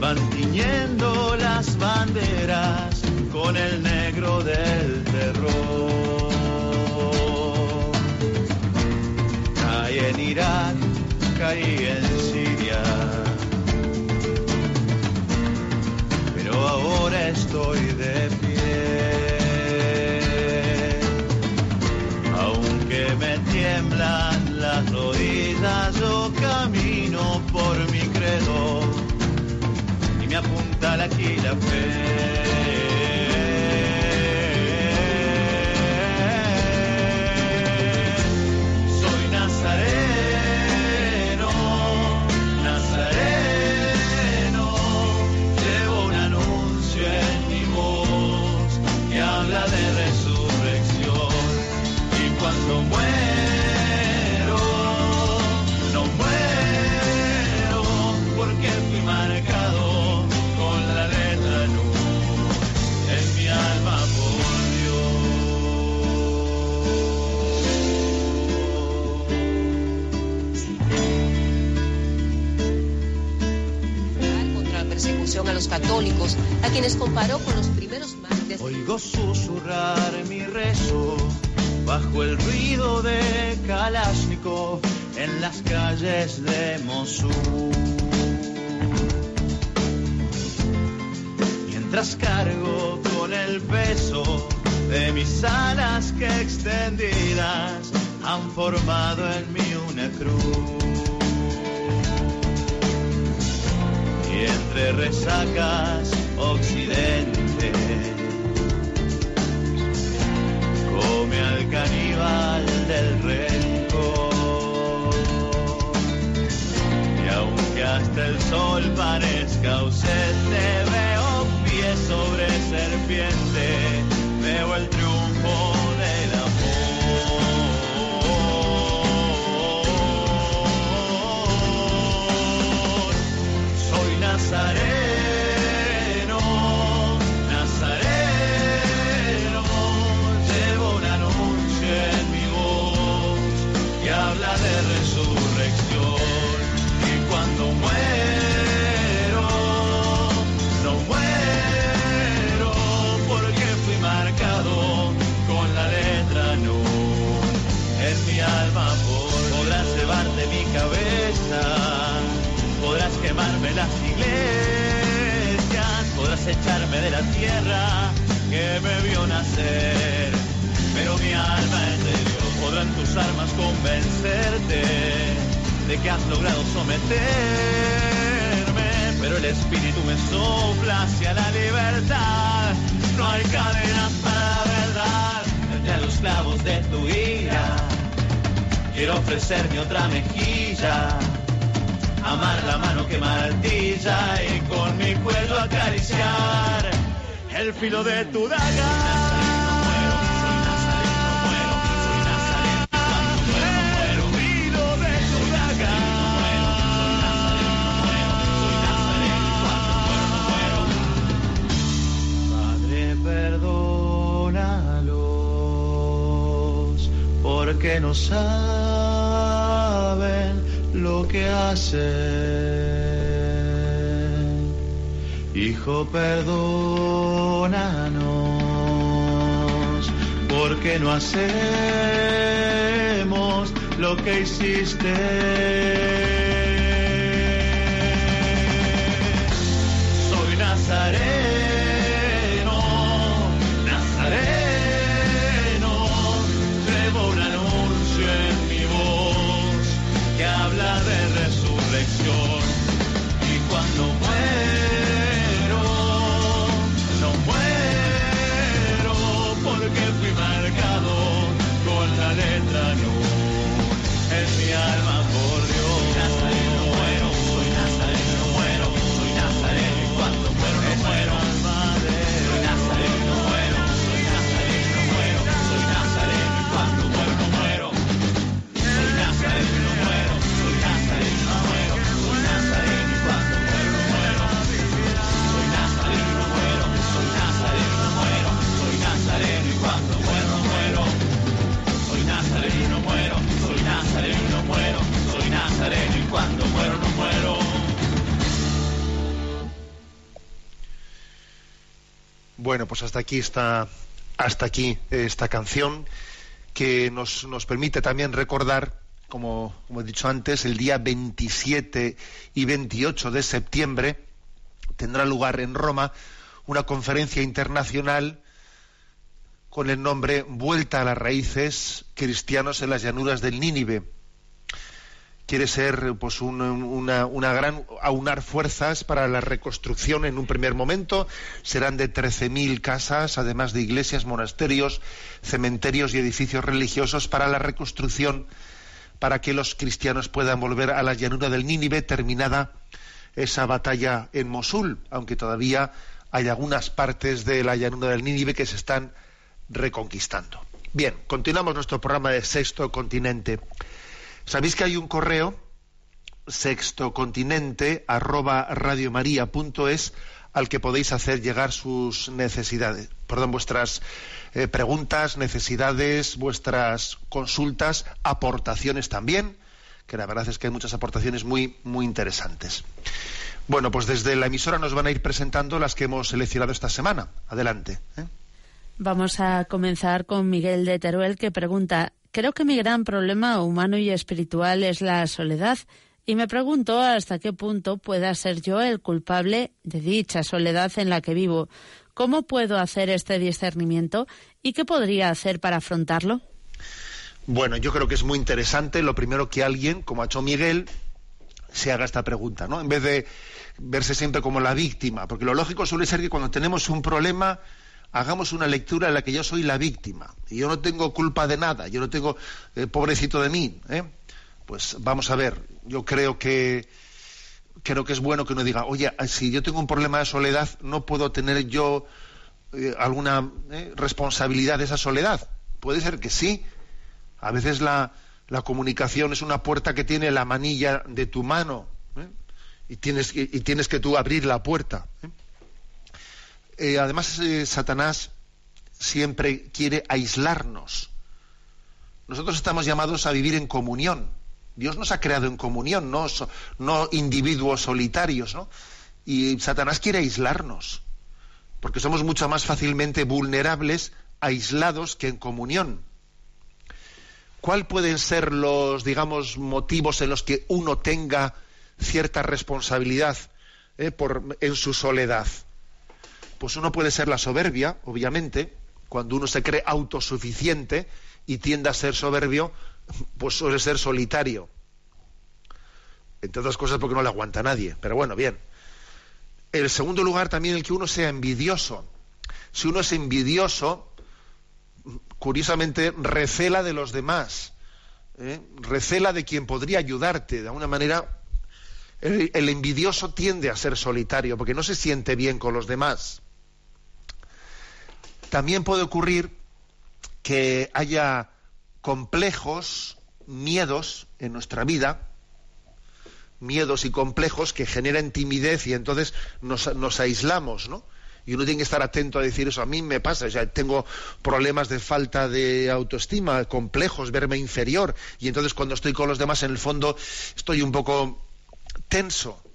van tiñendo las banderas con el negro del terror. Caí en Irak, caí en Siria estoy de pie. Aunque me tiemblan las rodillas, yo camino por mi credo y me apunta aquí la fe. Comparó con los primeros mártires. Oigo susurrar mi rezo bajo el ruido de Kalashnikov en las calles de Mosul. Mientras cargo con el peso de mis alas que extendidas han formado en mí una cruz. Entre resacas occidente. Come al caníbal del rencor. Y aunque hasta el sol parezca ausente, veo pie sobre serpiente, porque no hacemos lo que hiciste. Soy nazareno, Bueno, pues hasta aquí está, hasta aquí esta canción que nos, nos permite también recordar, como, como he dicho antes, el día 27 y 28 de septiembre tendrá lugar en Roma una conferencia internacional con el nombre Vuelta a las raíces cristianos en las llanuras del Nínive. Quiere ser pues un- una, una gran aunar fuerzas para la reconstrucción en un primer momento. Serán de 13.000 casas, además de iglesias, monasterios, cementerios y edificios religiosos para la reconstrucción, para que los cristianos puedan volver a la llanura del Nínive terminada esa batalla en Mosul, aunque todavía hay algunas partes de la llanura del Nínive que se están reconquistando. Bien, continuamos nuestro programa de Sexto Continente. ¿Sabéis que hay un correo sextocontinente arroba radiomaria.es al que podéis hacer llegar sus necesidades, perdón, vuestras eh, preguntas, necesidades, vuestras consultas, aportaciones también, que la verdad es que hay muchas aportaciones muy, muy interesantes. Bueno, pues desde la emisora nos van a ir presentando las que hemos seleccionado esta semana. Adelante. ¿eh? Vamos a comenzar con Miguel de Teruel que pregunta, creo que mi gran problema humano y espiritual es la soledad y me pregunto hasta qué punto pueda ser yo el culpable de dicha soledad en la que vivo. ¿Cómo puedo hacer este discernimiento y qué podría hacer para afrontarlo? Bueno, yo creo que es muy interesante lo primero que alguien, como ha hecho Miguel, se haga esta pregunta, ¿no? En vez de verse siempre como la víctima, porque lo lógico suele ser que cuando tenemos un problema hagamos una lectura en la que yo soy la víctima y yo no tengo culpa de nada, yo no tengo eh, pobrecito de mí, ¿eh? Pues vamos a ver, yo creo que creo que es bueno que uno diga, oye, si yo tengo un problema de soledad, no puedo tener yo eh, alguna eh, responsabilidad de esa soledad. Puede ser que sí. A veces la, la comunicación es una puerta que tiene la manilla de tu mano y, tienes, y tienes que tú abrir la puerta. ¿Eh? Además, eh, Satanás siempre quiere aislarnos. nosotros estamos llamados a vivir en comunión. Dios nos ha creado en comunión, no, no individuos solitarios, ¿no? Y Satanás quiere aislarnos, porque somos mucho más fácilmente vulnerables, aislados, que en comunión. ¿Cuál pueden ser los, digamos, motivos en los que uno tenga cierta responsabilidad eh, por, en su soledad? Pues uno puede ser la soberbia, obviamente, cuando uno se cree autosuficiente y tiende a ser soberbio, pues suele ser solitario. Entre otras cosas porque no le aguanta nadie. Pero bueno, bien. El segundo lugar también el que uno sea envidioso. Si uno es envidioso, curiosamente recela de los demás, ¿eh? recela de quien podría ayudarte. De alguna manera, el envidioso tiende a ser solitario porque no se siente bien con los demás. También puede ocurrir que haya complejos, miedos en nuestra vida, miedos y complejos que generan timidez y entonces nos, aislamos, ¿no? Y uno tiene que estar atento a decir eso. A mí me pasa, o sea, tengo problemas de falta de autoestima, complejos, verme inferior. Y entonces cuando estoy con los demás, en el fondo, estoy un poco tenso.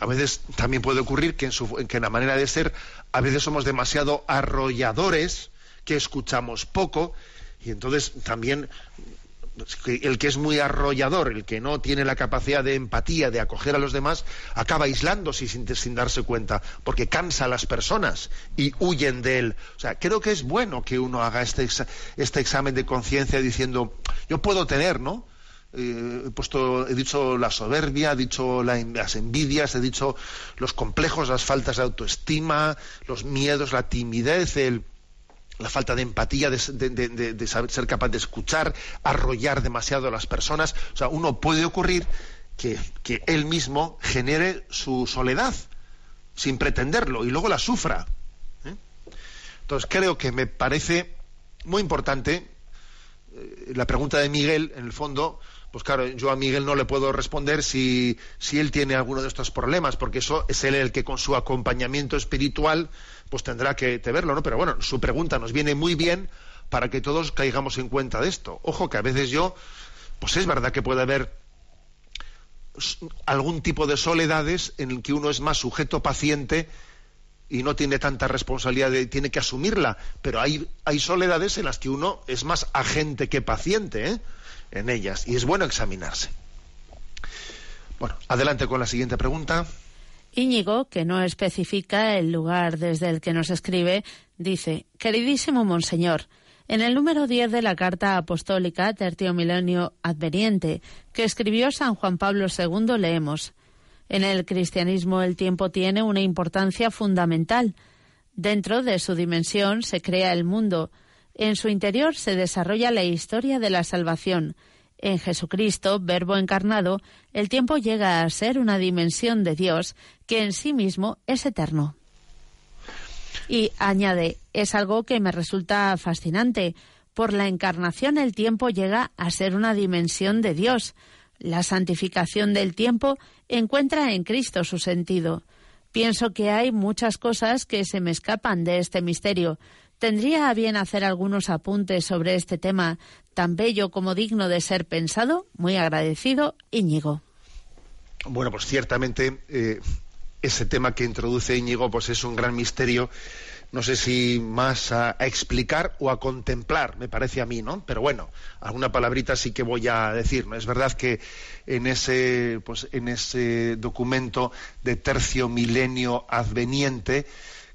A veces también puede ocurrir que en, que en la manera de ser, a veces somos demasiado arrolladores, que escuchamos poco, y entonces también el que es muy arrollador, el que no tiene la capacidad de empatía, de acoger a los demás, acaba aislándose sin, sin darse cuenta, porque cansa a las personas y huyen de él. O sea, creo que es bueno que uno haga este, este examen de conciencia diciendo, yo puedo tener, ¿no? Eh, he puesto, he dicho la soberbia, he dicho las envidias, he dicho los complejos, las faltas de autoestima, los miedos, la timidez, el la falta de empatía, de, saber, ser capaz de escuchar, arrollar demasiado a las personas. O sea, uno puede ocurrir que, él mismo genere su soledad sin pretenderlo y luego la sufra. ¿eh? Entonces creo que me parece muy importante eh, la pregunta de Miguel, en el fondo, pues claro, yo a Miguel no le puedo responder si, si él tiene alguno de estos problemas, porque eso es él el que con su acompañamiento espiritual pues tendrá que, verlo, ¿no? Pero bueno, su pregunta nos viene muy bien para que todos caigamos en cuenta de esto. Ojo que a veces yo, pues es verdad que puede haber algún tipo de soledades en el que uno es más sujeto paciente y no tiene tanta responsabilidad, de, tiene que asumirla, pero hay, hay soledades en las que uno es más agente que paciente ¿eh? En ellas y es bueno examinarse. Bueno, adelante con la siguiente pregunta. Íñigo, que no especifica el lugar desde el que nos escribe, dice, Queridísimo Monseñor, en el número 10 de la Carta Apostólica Tertio Milenio Adveniente, que escribió San Juan Pablo II, leemos, En el cristianismo el tiempo tiene una importancia fundamental. Dentro de su dimensión se crea el mundo. En su interior se desarrolla la historia de la salvación en Jesucristo, Verbo encarnado, el tiempo llega a ser una dimensión de Dios que en sí mismo es eterno. Y añade, es algo que me resulta fascinante. Por la encarnación el tiempo llega a ser una dimensión de Dios. La santificación del tiempo encuentra en Cristo su sentido. Pienso que hay muchas cosas que se me escapan de este misterio, ¿Tendría a bien hacer algunos apuntes sobre este tema tan bello como digno de ser pensado? Muy agradecido, Íñigo. Bueno, pues ciertamente eh, ese tema que introduce Íñigo pues es un gran misterio. No sé si más a, explicar o a contemplar, me parece a mí, ¿no? Pero bueno, alguna palabrita sí que voy a decir, ¿no? Es verdad que en ese, pues, en ese documento de tercio milenio adveniente,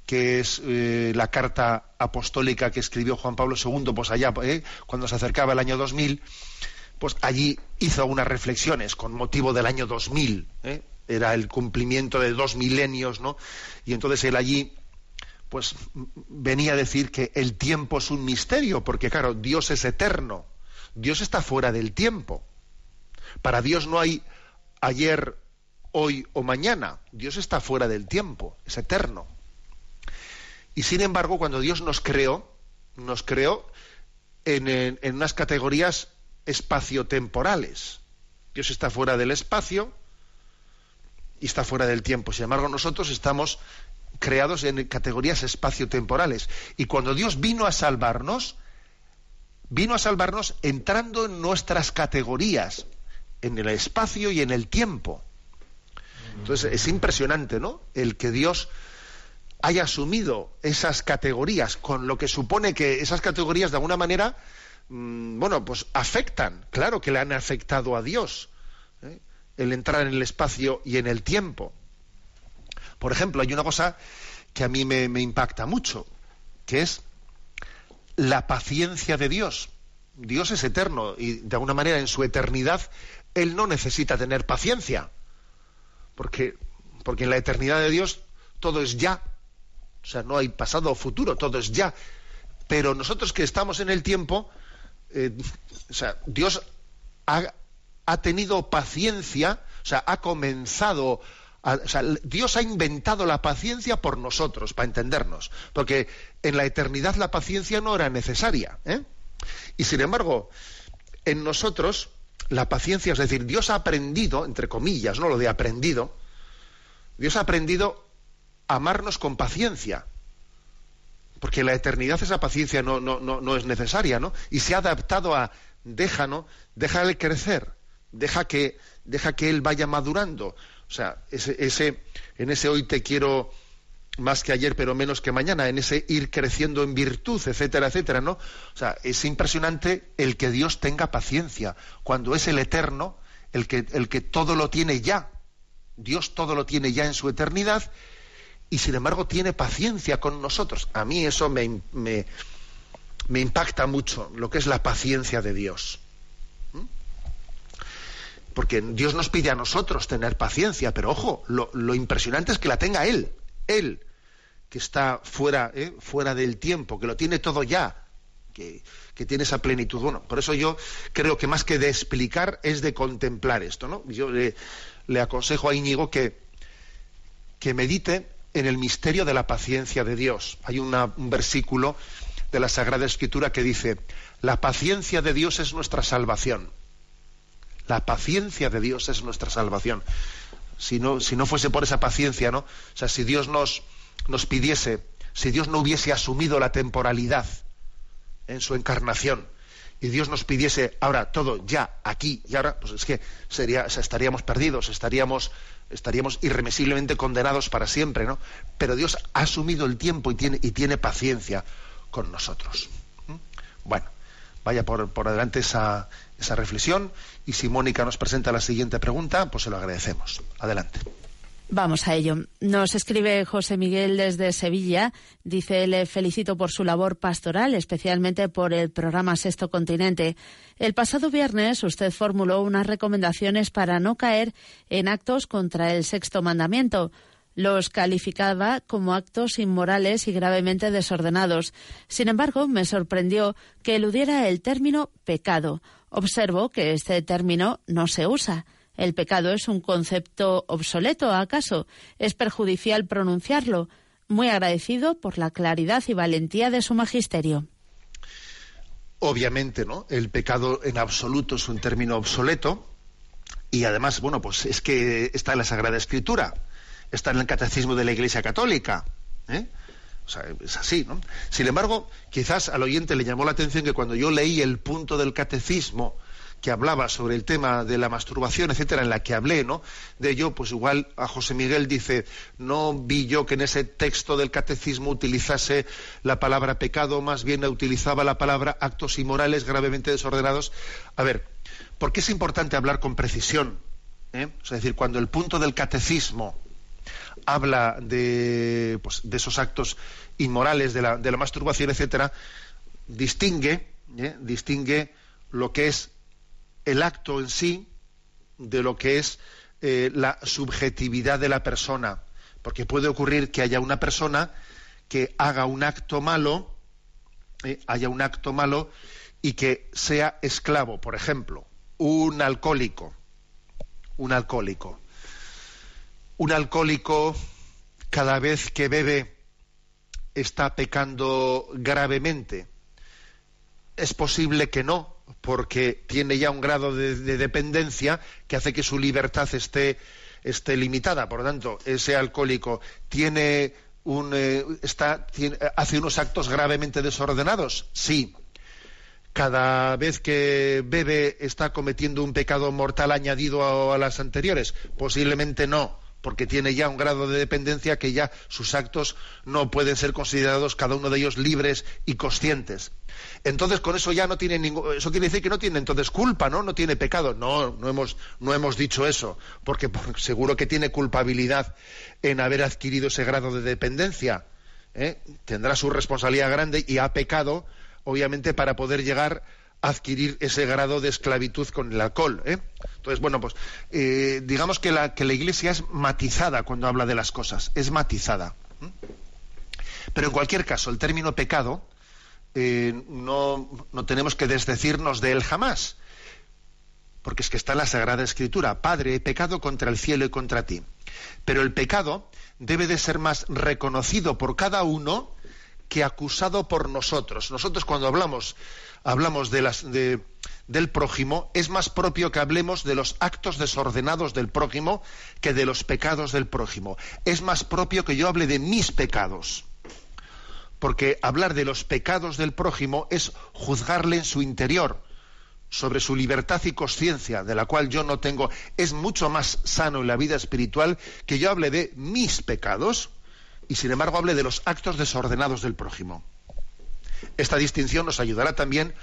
que es eh, la carta apostólica que escribió Juan Pablo II, pues allá, eh, cuando se acercaba el año 2000, pues allí hizo algunas reflexiones con motivo del año 2000, eh, era el cumplimiento de dos milenios, ¿no? Y entonces él allí, pues venía a decir que el tiempo es un misterio, porque claro, Dios es eterno, Dios está fuera del tiempo. Para Dios no hay ayer, hoy o mañana, Dios está fuera del tiempo, es eterno. Y sin embargo, cuando Dios nos creó, nos creó en, unas categorías espaciotemporales. Dios está fuera del espacio y está fuera del tiempo. Sin embargo, nosotros estamos creados en categorías espaciotemporales. Y cuando Dios vino a salvarnos, vino a salvarnos entrando en nuestras categorías, en el espacio y en el tiempo. Entonces es impresionante, ¿no? El que Dios haya asumido esas categorías, con lo que supone que esas categorías de alguna manera, mm, bueno, pues afectan, claro que le han afectado a Dios, ¿eh? el entrar en el espacio y en el tiempo. Por ejemplo, hay una cosa que a mí me, me impacta mucho, que es la paciencia de Dios. Dios es eterno y de alguna manera en su eternidad Él no necesita tener paciencia, porque, porque en la eternidad de Dios todo es ya, o sea, no hay pasado o futuro, todo es ya. Pero nosotros que estamos en el tiempo, eh, o sea, Dios ha, ha, tenido paciencia, o sea, ha comenzado, o sea, Dios ha inventado la paciencia por nosotros, para entendernos, porque en la eternidad la paciencia no era necesaria. ¿eh? Y sin embargo, en nosotros la paciencia, es decir, Dios ha aprendido, entre comillas, no lo de aprendido, Dios ha aprendido amarnos con paciencia. Porque la eternidad esa paciencia no, no, no, es necesaria, ¿no? Y se ha adaptado a déjalo, déjale crecer, deja que, deja que él vaya madurando. O sea, ese, ese, en ese hoy te quiero más que ayer, pero menos que mañana, en ese ir creciendo en virtud, etcétera, etcétera, ¿no? O sea, es impresionante el que Dios tenga paciencia, cuando es el eterno, el que, el que todo lo tiene ya. Dios todo lo tiene ya en su eternidad y sin embargo tiene paciencia con nosotros. A mí eso me, me, impacta mucho, lo que es la paciencia de Dios. ¿Mm? Porque Dios nos pide a nosotros tener paciencia, pero ojo, lo, lo impresionante es que la tenga Él, Él, que está fuera, ¿eh? fuera del tiempo, que lo tiene todo ya, que, que, tiene esa plenitud. Bueno, por eso yo creo que más que de explicar es de contemplar esto, ¿no? Yo le, le aconsejo a Íñigo que, que medite en el misterio de la paciencia de Dios. Hay un versículo de la Sagrada Escritura que dice, la paciencia de Dios es nuestra salvación. La paciencia de Dios es nuestra salvación. Si no, si no fuese por esa paciencia, ¿no? O sea, si Dios nos, nos pidiese, si Dios no hubiese asumido la temporalidad en su encarnación, y Dios nos pidiese ahora todo ya, aquí y ahora, pues es que sería, estaríamos perdidos, estaríamos estaríamos irremisiblemente condenados para siempre, ¿no? Pero Dios ha asumido el tiempo y tiene, y tiene paciencia con nosotros. Bueno, vaya por, por adelante esa, esa reflexión y si Mónica nos presenta la siguiente pregunta, pues se lo agradecemos. Adelante. Vamos a ello. Nos escribe José Miguel desde Sevilla. Dice, le felicito por su labor pastoral, especialmente por el programa Sexto Continente. El pasado viernes usted formuló unas recomendaciones para no caer en actos contra el sexto mandamiento. Los calificaba como actos inmorales y gravemente desordenados. Sin embargo, me sorprendió que eludiera el término pecado. Observo que este término no se usa. ¿El pecado es un concepto obsoleto, acaso? ¿Es perjudicial pronunciarlo? Muy agradecido por la claridad y valentía de su magisterio. Obviamente, ¿no? El pecado en absoluto es un término obsoleto y además, bueno, pues es que está en la Sagrada Escritura, está en el Catecismo de la Iglesia Católica. ¿eh? O sea, es así, ¿no? Sin embargo, quizás al oyente le llamó la atención que cuando yo leí el punto del catecismo que hablaba sobre el tema de la masturbación, etcétera, en la que hablé, ¿no? De ello, pues igual a José Miguel dice, no vi yo que en ese texto del catecismo utilizase la palabra pecado, más bien utilizaba la palabra actos inmorales gravemente desordenados. A ver, ¿por qué es importante hablar con precisión? ¿Eh? Es decir, cuando el punto del catecismo habla de, pues, de esos actos inmorales, de la, de la masturbación, etcétera, distingue, ¿eh? distingue lo que es el acto en sí de lo que es eh, la subjetividad de la persona. Porque puede ocurrir que haya una persona que haga un acto malo, eh, haya un acto malo y que sea esclavo, por ejemplo, un alcohólico, un alcohólico. Un alcohólico cada vez que bebe está pecando gravemente. Es posible que no, porque tiene ya un grado de, dependencia que hace que su libertad esté, esté limitada. Por lo tanto, ese alcohólico tiene un, eh, hace unos actos gravemente desordenados, sí. cada vez que bebe está cometiendo un pecado mortal añadido a, a las anteriores? Posiblemente no, porque tiene ya un grado de dependencia que ya sus actos no pueden ser considerados cada uno de ellos libres y conscientes. Entonces con eso ya no tiene ningún, eso quiere decir que no tiene entonces culpa, ¿no? No tiene pecado. No, no hemos, no hemos dicho eso, porque por- seguro que tiene culpabilidad en haber adquirido ese grado de dependencia. ¿eh? Tendrá su responsabilidad grande y ha pecado, obviamente, para poder llegar adquirir ese grado de esclavitud con el alcohol. ¿eh? Entonces, bueno, pues eh, digamos que la, que la Iglesia es matizada cuando habla de las cosas, es matizada. Pero en cualquier caso, el término pecado eh, no, no tenemos que desdecirnos de él jamás, porque es que está en la Sagrada Escritura, Padre, he pecado contra el cielo y contra ti. Pero el pecado debe de ser más reconocido por cada uno que acusado por nosotros. Nosotros cuando hablamos, hablamos de las, de- del prójimo, es más propio que hablemos de los actos desordenados del prójimo que de los pecados del prójimo. Es más propio que yo hable de mis pecados porque hablar de los pecados del prójimo es juzgarle en su interior, sobre su libertad y conciencia, de la cual yo no tengo. Es mucho más sano en la vida espiritual que yo hable de mis pecados y sin embargo hable de los actos desordenados del prójimo. Esta distinción nos ayudará también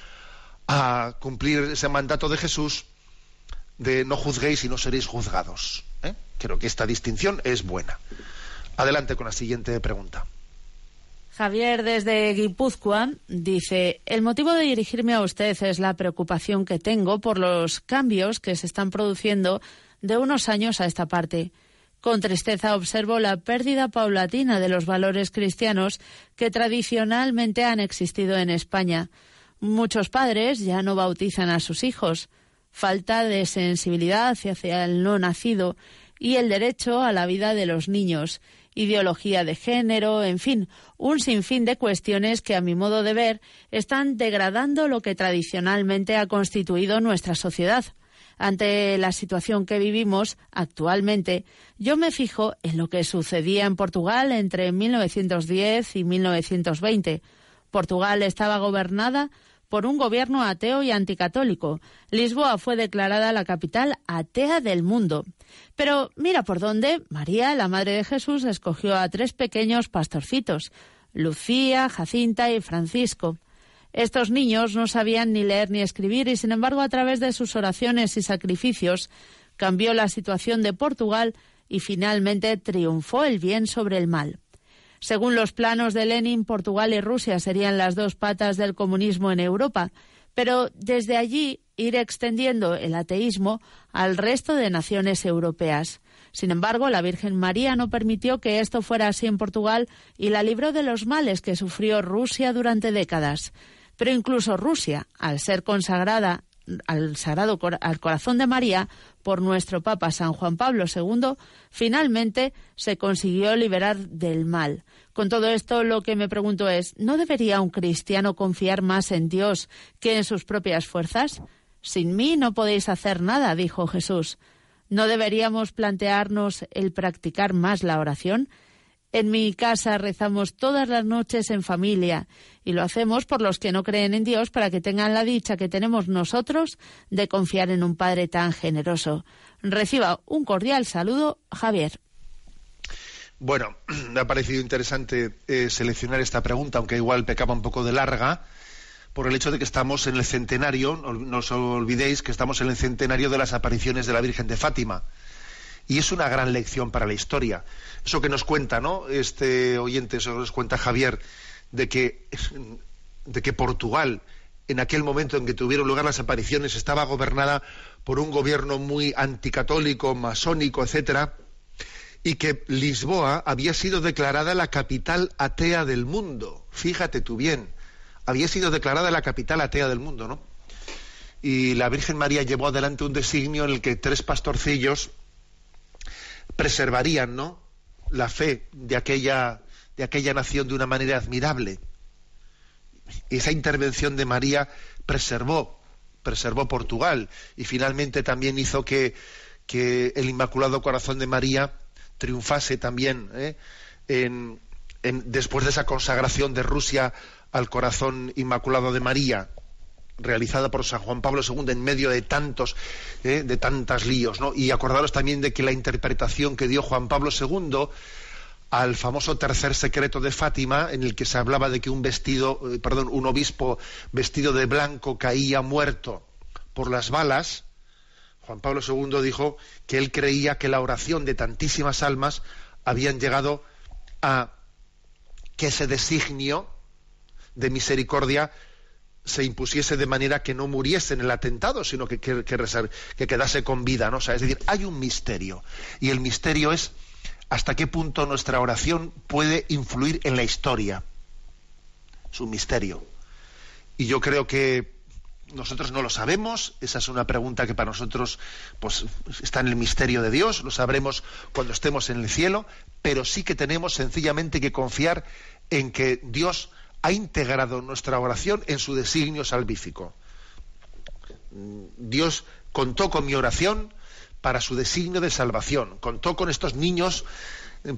a cumplir ese mandato de Jesús de no juzguéis y no seréis juzgados. ¿eh? Creo que esta distinción es buena. Adelante con la siguiente pregunta. Javier desde Guipúzcoa dice, el motivo de dirigirme a usted es la preocupación que tengo por los cambios que se están produciendo de unos años a esta parte. Con tristeza observo la pérdida paulatina de los valores cristianos que tradicionalmente han existido en España. Muchos padres ya no bautizan a sus hijos. Falta de sensibilidad hacia el no nacido y el derecho a la vida de los niños, ideología de género, en fin, un sinfín de cuestiones que, a mi modo de ver, están degradando lo que tradicionalmente ha constituido nuestra sociedad. Ante la situación que vivimos actualmente, yo me fijo en lo que sucedía en Portugal entre 1910 y 1920. Portugal estaba gobernada por un gobierno ateo y anticatólico. Lisboa fue declarada la capital atea del mundo. Pero mira por dónde María, la Madre de Jesús, escogió a tres pequeños pastorcitos, Lucía, Jacinta y Francisco. Estos niños no sabían ni leer ni escribir y, sin embargo, a través de sus oraciones y sacrificios, cambió la situación de Portugal y finalmente triunfó el bien sobre el mal. Según los planos de Lenin, Portugal y Rusia serían las dos patas del comunismo en Europa, pero desde allí ir extendiendo el ateísmo al resto de naciones europeas. Sin embargo, la Virgen María no permitió que esto fuera así en Portugal y la libró de los males que sufrió Rusia durante décadas. Pero incluso Rusia, al ser consagrada al Sagrado al Corazón de María por nuestro Papa San Juan Pablo II, finalmente se consiguió liberar del mal. Con todo esto, lo que me pregunto es, ¿no debería un cristiano confiar más en Dios que en sus propias fuerzas? Sin mí no podéis hacer nada, dijo Jesús. ¿No deberíamos plantearnos el practicar más la oración? En mi casa rezamos todas las noches en familia y lo hacemos por los que no creen en Dios para que tengan la dicha que tenemos nosotros de confiar en un Padre tan generoso. Reciba un cordial saludo, Javier. Bueno, [clears throat] me ha parecido interesante eh, seleccionar esta pregunta, aunque igual pecaba un poco de larga, por el hecho de que estamos en el centenario, no, no os olvidéis que estamos en el centenario de las apariciones de la Virgen de Fátima. Y es una gran lección para la historia. Eso que nos cuenta, ¿no? Este oyente, eso nos cuenta Javier, de que, de que Portugal, en aquel momento en que tuvieron lugar las apariciones, estaba gobernada por un gobierno muy anticatólico, masónico, etcétera, y que Lisboa había sido declarada la capital atea del mundo. Fíjate tú bien, había sido declarada la capital atea del mundo, ¿no? Y la Virgen María llevó adelante un designio en el que tres pastorcillos preservarían, ¿no? La fe de aquella de aquella nación de una manera admirable. Y esa intervención de María preservó preservó Portugal y finalmente también hizo que, que el Inmaculado Corazón de María triunfase también ¿eh? en, en, después de esa consagración de Rusia al corazón inmaculado de María. Realizada por San Juan Pablo II en medio de tantos, eh, de tantas líos, ¿no? Y acordaros también de que la interpretación que dio Juan Pablo II al famoso tercer secreto de Fátima, en el que se hablaba de que un vestido, eh, perdón, un obispo vestido de blanco caía muerto por las balas, Juan Pablo II dijo que él creía que la oración de tantísimas almas habían llegado a que ese designio de misericordia se impusiese de manera que no muriese en el atentado, sino que, que, que quedase con vida. ¿no? Es decir, hay un misterio. Y el misterio es hasta qué punto nuestra oración puede influir en la historia. Es un misterio. Y yo creo que nosotros no lo sabemos, esa es una pregunta que para nosotros pues, está en el misterio de Dios, lo sabremos cuando estemos en el cielo, pero sí que tenemos sencillamente que confiar en que Dios ha integrado nuestra oración en su designio salvífico. Dios contó con mi oración para su designio de salvación, contó con estos niños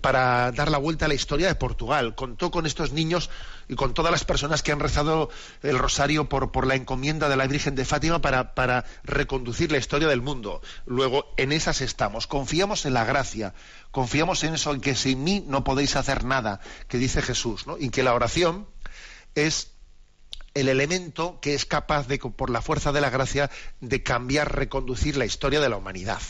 para dar la vuelta a la historia de Portugal. Contó con estos niños y con todas las personas que han rezado el rosario por, por la encomienda de la Virgen de Fátima para, para, reconducir la historia del mundo. Luego, en esas estamos. Confiamos en la gracia, confiamos en eso, en que sin mí no podéis hacer nada, que dice Jesús, ¿no? y que la oración es el elemento que es capaz de, por la fuerza de la gracia, de cambiar, reconducir la historia de la humanidad.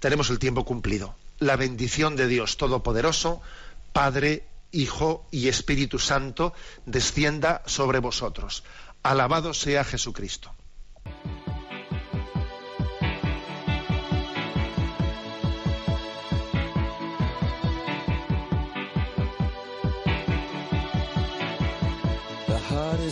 Tenemos el tiempo cumplido la bendición de Dios Todopoderoso, Padre, Hijo y Espíritu Santo, descienda sobre vosotros. Alabado sea Jesucristo.